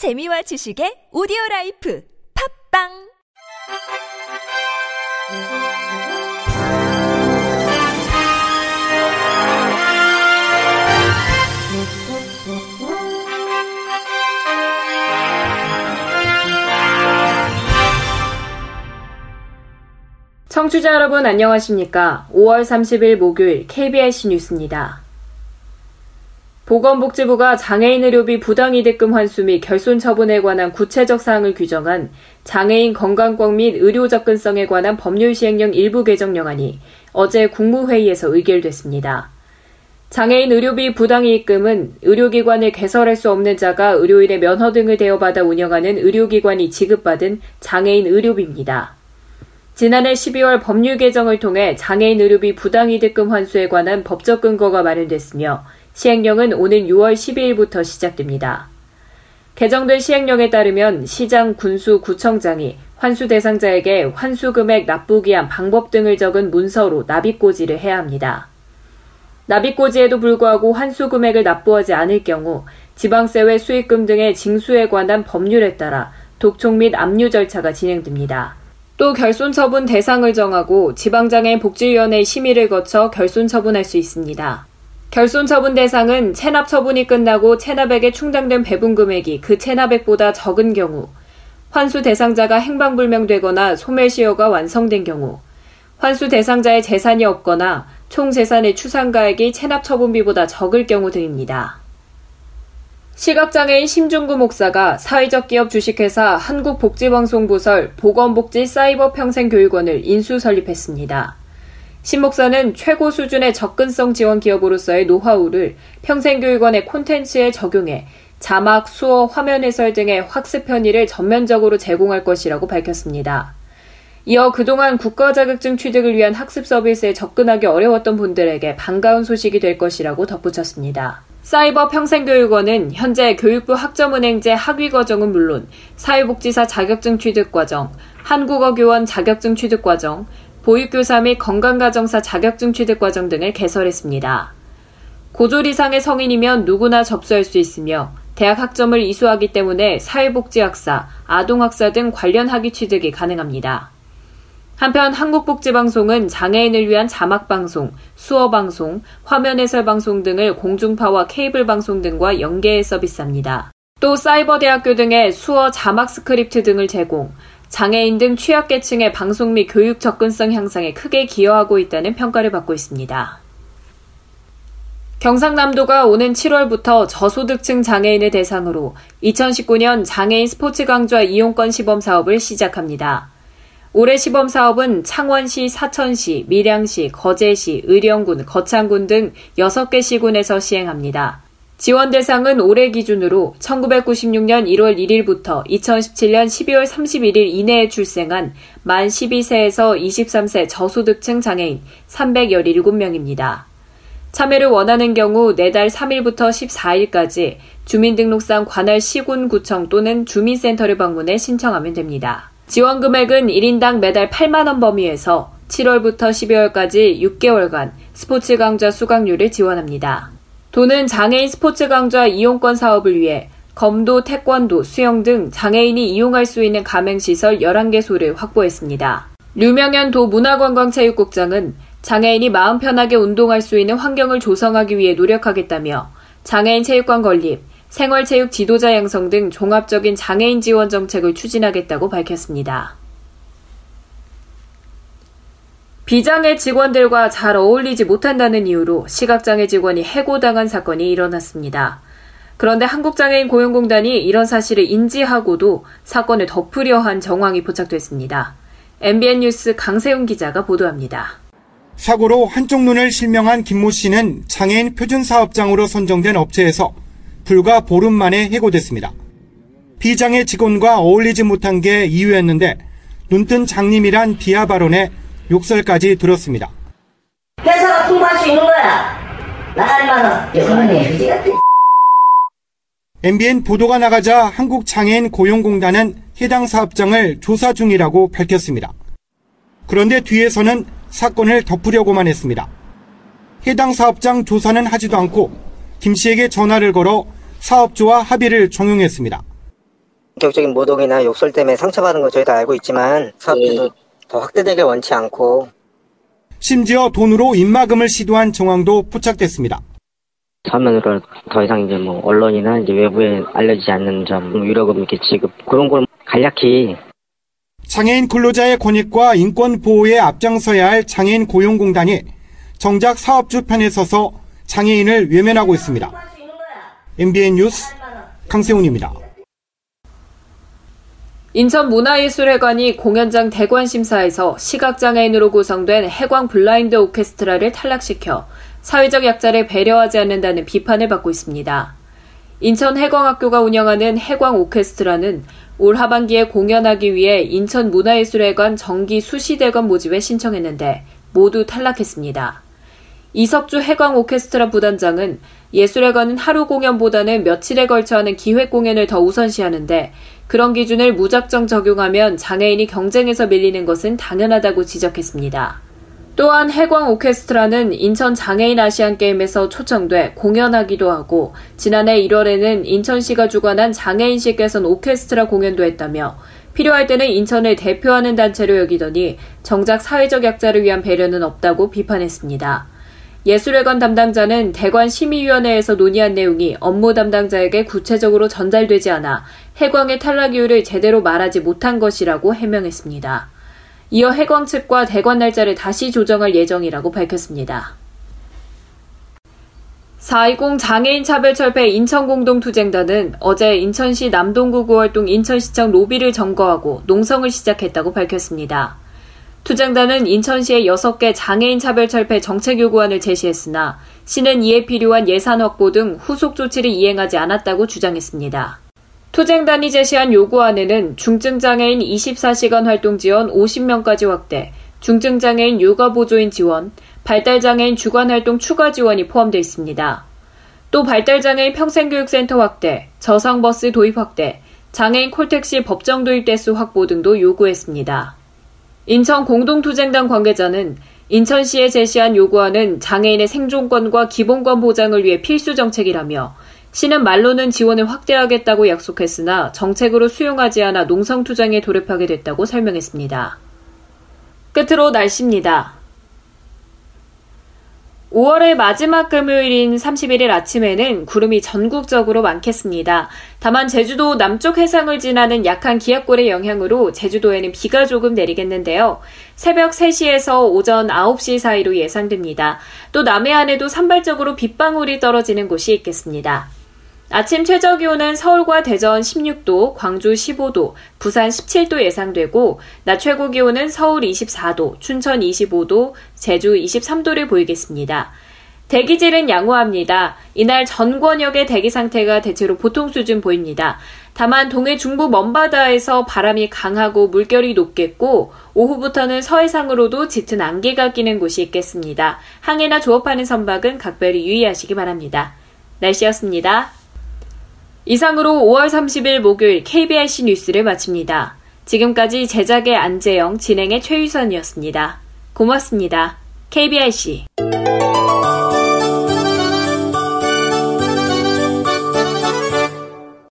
재미와 지식의 오디오 라이프 팝빵 청취자 여러분 안녕하십니까? 5월 30일 목요일 KBS 뉴스입니다. 보건복지부가 장애인 의료비 부당이득금 환수 및 결손 처분에 관한 구체적 사항을 규정한 장애인 건강권 및 의료 접근성에 관한 법률 시행령 일부 개정령안이 어제 국무회의에서 의결됐습니다. 장애인 의료비 부당이익금은 의료기관을 개설할 수 없는 자가 의료인의 면허 등을 대여받아 운영하는 의료기관이 지급받은 장애인 의료비입니다. 지난해 12월 법률 개정을 통해 장애인 의료비 부당이득금 환수에 관한 법적 근거가 마련됐으며 시행령은 오는 6월 12일부터 시작됩니다. 개정된 시행령에 따르면 시장, 군수, 구청장이 환수 대상자에게 환수 금액 납부 기한 방법 등을 적은 문서로 납입고지를 해야 합니다. 납입고지에도 불구하고 환수 금액을 납부하지 않을 경우 지방세외 수익금 등의 징수에 관한 법률에 따라 독촉 및 압류 절차가 진행됩니다. 또 결손 처분 대상을 정하고 지방장애인 복지위원회 심의를 거쳐 결손 처분할 수 있습니다. 결손 처분 대상은 체납 처분이 끝나고 체납액에 충당된 배분 금액이 그 체납액보다 적은 경우, 환수 대상자가 행방불명되거나 소멸시효가 완성된 경우, 환수 대상자의 재산이 없거나 총 재산의 추상가액이 체납 처분비보다 적을 경우 등입니다. 시각장애인 심중구 목사가 사회적 기업 주식회사 한국복지방송 부설 보건복지 사이버 평생교육원을 인수 설립했습니다. 신 목사는 최고 수준의 접근성 지원 기업으로서의 노하우를 평생교육원의 콘텐츠에 적용해 자막, 수어, 화면 해설 등의 학습 편의를 전면적으로 제공할 것이라고 밝혔습니다. 이어 그동안 국가 자격증 취득을 위한 학습 서비스에 접근하기 어려웠던 분들에게 반가운 소식이 될 것이라고 덧붙였습니다. 사이버 평생교육원은 현재 교육부 학점은행제 학위 과정은 물론 사회복지사 자격증 취득 과정, 한국어 교원 자격증 취득 과정, 보육교사 및 건강가정사 자격증 취득 과정 등을 개설했습니다. 고졸 이상의 성인이면 누구나 접수할 수 있으며 대학 학점을 이수하기 때문에 사회복지학사, 아동학사 등 관련 학위 취득이 가능합니다. 한편 한국복지방송은 장애인을 위한 자막방송, 수어방송, 화면 해설 방송 등을 공중파와 케이블 방송 등과 연계 서비스합니다. 또 사이버대학교 등의 수어 자막 스크립트 등을 제공, 장애인 등 취약계층의 방송 및 교육 접근성 향상에 크게 기여하고 있다는 평가를 받고 있습니다. 경상남도가 오는 7월부터 저소득층 장애인을 대상으로 2019년 장애인 스포츠 강좌 이용권 시범 사업을 시작합니다. 올해 시범 사업은 창원시, 사천시, 밀양시, 거제시, 의령군, 거창군 등 6개 시군에서 시행합니다. 지원 대상은 올해 기준으로 1996년 1월 1일부터 2017년 12월 31일 이내에 출생한 만 12세에서 23세 저소득층 장애인 317명입니다. 참여를 원하는 경우 내달 3일부터 14일까지 주민등록상 관할 시군구청 또는 주민센터를 방문해 신청하면 됩니다. 지원 금액은 1인당 매달 8만원 범위에서 7월부터 12월까지 6개월간 스포츠 강좌 수강료를 지원합니다. 도는 장애인 스포츠 강좌 이용권 사업을 위해 검도, 태권도, 수영 등 장애인이 이용할 수 있는 가맹시설 11개소를 확보했습니다. 류명현 도 문화관광체육국장은 장애인이 마음 편하게 운동할 수 있는 환경을 조성하기 위해 노력하겠다며 장애인 체육관 건립, 생활체육 지도자 양성 등 종합적인 장애인 지원 정책을 추진하겠다고 밝혔습니다. 비장애 직원들과 잘 어울리지 못한다는 이유로 시각장애 직원이 해고당한 사건이 일어났습니다. 그런데 한국장애인 고용공단이 이런 사실을 인지하고도 사건을 덮으려 한 정황이 포착됐습니다. MBN 뉴스 강세훈 기자가 보도합니다. 사고로 한쪽 눈을 실명한 김모 씨는 장애인 표준 사업장으로 선정된 업체에서 불과 보름 만에 해고됐습니다. 비장애 직원과 어울리지 못한 게 이유였는데 눈뜬 장님이란 비하 발언에 욕설까지 들었습니다. 회사가 통보할 수 있는 거야. 나가리만은 그지 MBN 보도가 나가자 한국장애인 고용공단은 해당 사업장을 조사 중이라고 밝혔습니다. 그런데 뒤에서는 사건을 덮으려고만 했습니다. 해당 사업장 조사는 하지도 않고 김 씨에게 전화를 걸어 사업주와 합의를 종용했습니다. 격적인 모독이나 욕설 때문에 상처받은 거 저희도 알고 있지만 사업주도 예. 더 확대되길 원치 않고 심지어 돈으로 입막음을 시도한 정황도 포착됐습니다. 서면으로 더 이상 이제 뭐 언론이나 이제 외부에 알려지지 않는 점 위로금 이렇게 지급 그런 걸 간략히 장애인 근로자의 권익과 인권 보호에 앞장서야 할 장애인 고용공단이 정작 사업주 편에 서서 장애인을 외면하고 있습니다. MBN 뉴스 강세훈입니다. 인천문화예술회관이 공연장 대관 심사에서 시각장애인으로 구성된 해광 블라인드 오케스트라를 탈락시켜 사회적 약자를 배려하지 않는다는 비판을 받고 있습니다. 인천 해광학교가 운영하는 해광 오케스트라는 올 하반기에 공연하기 위해 인천문화예술회관 정기 수시대관 모집에 신청했는데 모두 탈락했습니다. 이석주 해광 오케스트라 부단장은 예술회관은 하루 공연보다는 며칠에 걸쳐 하는 기획 공연을 더 우선시하는데 그런 기준을 무작정 적용하면 장애인이 경쟁에서 밀리는 것은 당연하다고 지적했습니다. 또한 해광 오케스트라는 인천 장애인 아시안 게임에서 초청돼 공연하기도 하고 지난해 1월에는 인천시가 주관한 장애인식 개선 오케스트라 공연도 했다며 필요할 때는 인천을 대표하는 단체로 여기더니 정작 사회적 약자를 위한 배려는 없다고 비판했습니다. 예술회관 담당자는 대관 심의위원회에서 논의한 내용이 업무 담당자에게 구체적으로 전달되지 않아 해광의 탈락 이유를 제대로 말하지 못한 것이라고 해명했습니다. 이어 해광 측과 대관 날짜를 다시 조정할 예정이라고 밝혔습니다. 4.20 장애인 차별 철폐 인천공동투쟁단은 어제 인천시 남동구 구월동 인천시청 로비를 점거하고 농성을 시작했다고 밝혔습니다. 투쟁단은 인천시에 6개 장애인 차별철폐 정책 요구안을 제시했으나 시는 이에 필요한 예산 확보 등 후속 조치를 이행하지 않았다고 주장했습니다. 투쟁단이 제시한 요구안에는 중증장애인 24시간 활동 지원 50명까지 확대, 중증장애인 육아보조인 지원, 발달장애인 주간활동 추가 지원이 포함되어 있습니다. 또 발달장애인 평생교육센터 확대, 저상버스 도입 확대, 장애인 콜택시 법정 도입 대수 확보 등도 요구했습니다. 인천 공동투쟁단 관계자는 인천시에 제시한 요구안은 장애인의 생존권과 기본권 보장을 위해 필수 정책이라며 시는 말로는 지원을 확대하겠다고 약속했으나 정책으로 수용하지 않아 농성투쟁에 돌입하게 됐다고 설명했습니다. 끝으로 날씨입니다. 5월의 마지막 금요일인 31일 아침에는 구름이 전국적으로 많겠습니다. 다만 제주도 남쪽 해상을 지나는 약한 기압골의 영향으로 제주도에는 비가 조금 내리겠는데요. 새벽 3시에서 오전 9시 사이로 예상됩니다. 또 남해안에도 산발적으로 빗방울이 떨어지는 곳이 있겠습니다. 아침 최저 기온은 서울과 대전 16도, 광주 15도, 부산 17도 예상되고 낮 최고 기온은 서울 24도, 춘천 25도, 제주 23도를 보이겠습니다. 대기질은 양호합니다. 이날 전 권역의 대기 상태가 대체로 보통 수준 보입니다. 다만 동해 중부 먼바다에서 바람이 강하고 물결이 높겠고 오후부터는 서해상으로도 짙은 안개가 끼는 곳이 있겠습니다. 항해나 조업하는 선박은 각별히 유의하시기 바랍니다. 날씨였습니다. 이상으로 5월 30일 목요일 KBIC 뉴스를 마칩니다. 지금까지 제작의 안재영, 진행의 최유선이었습니다. 고맙습니다. KBIC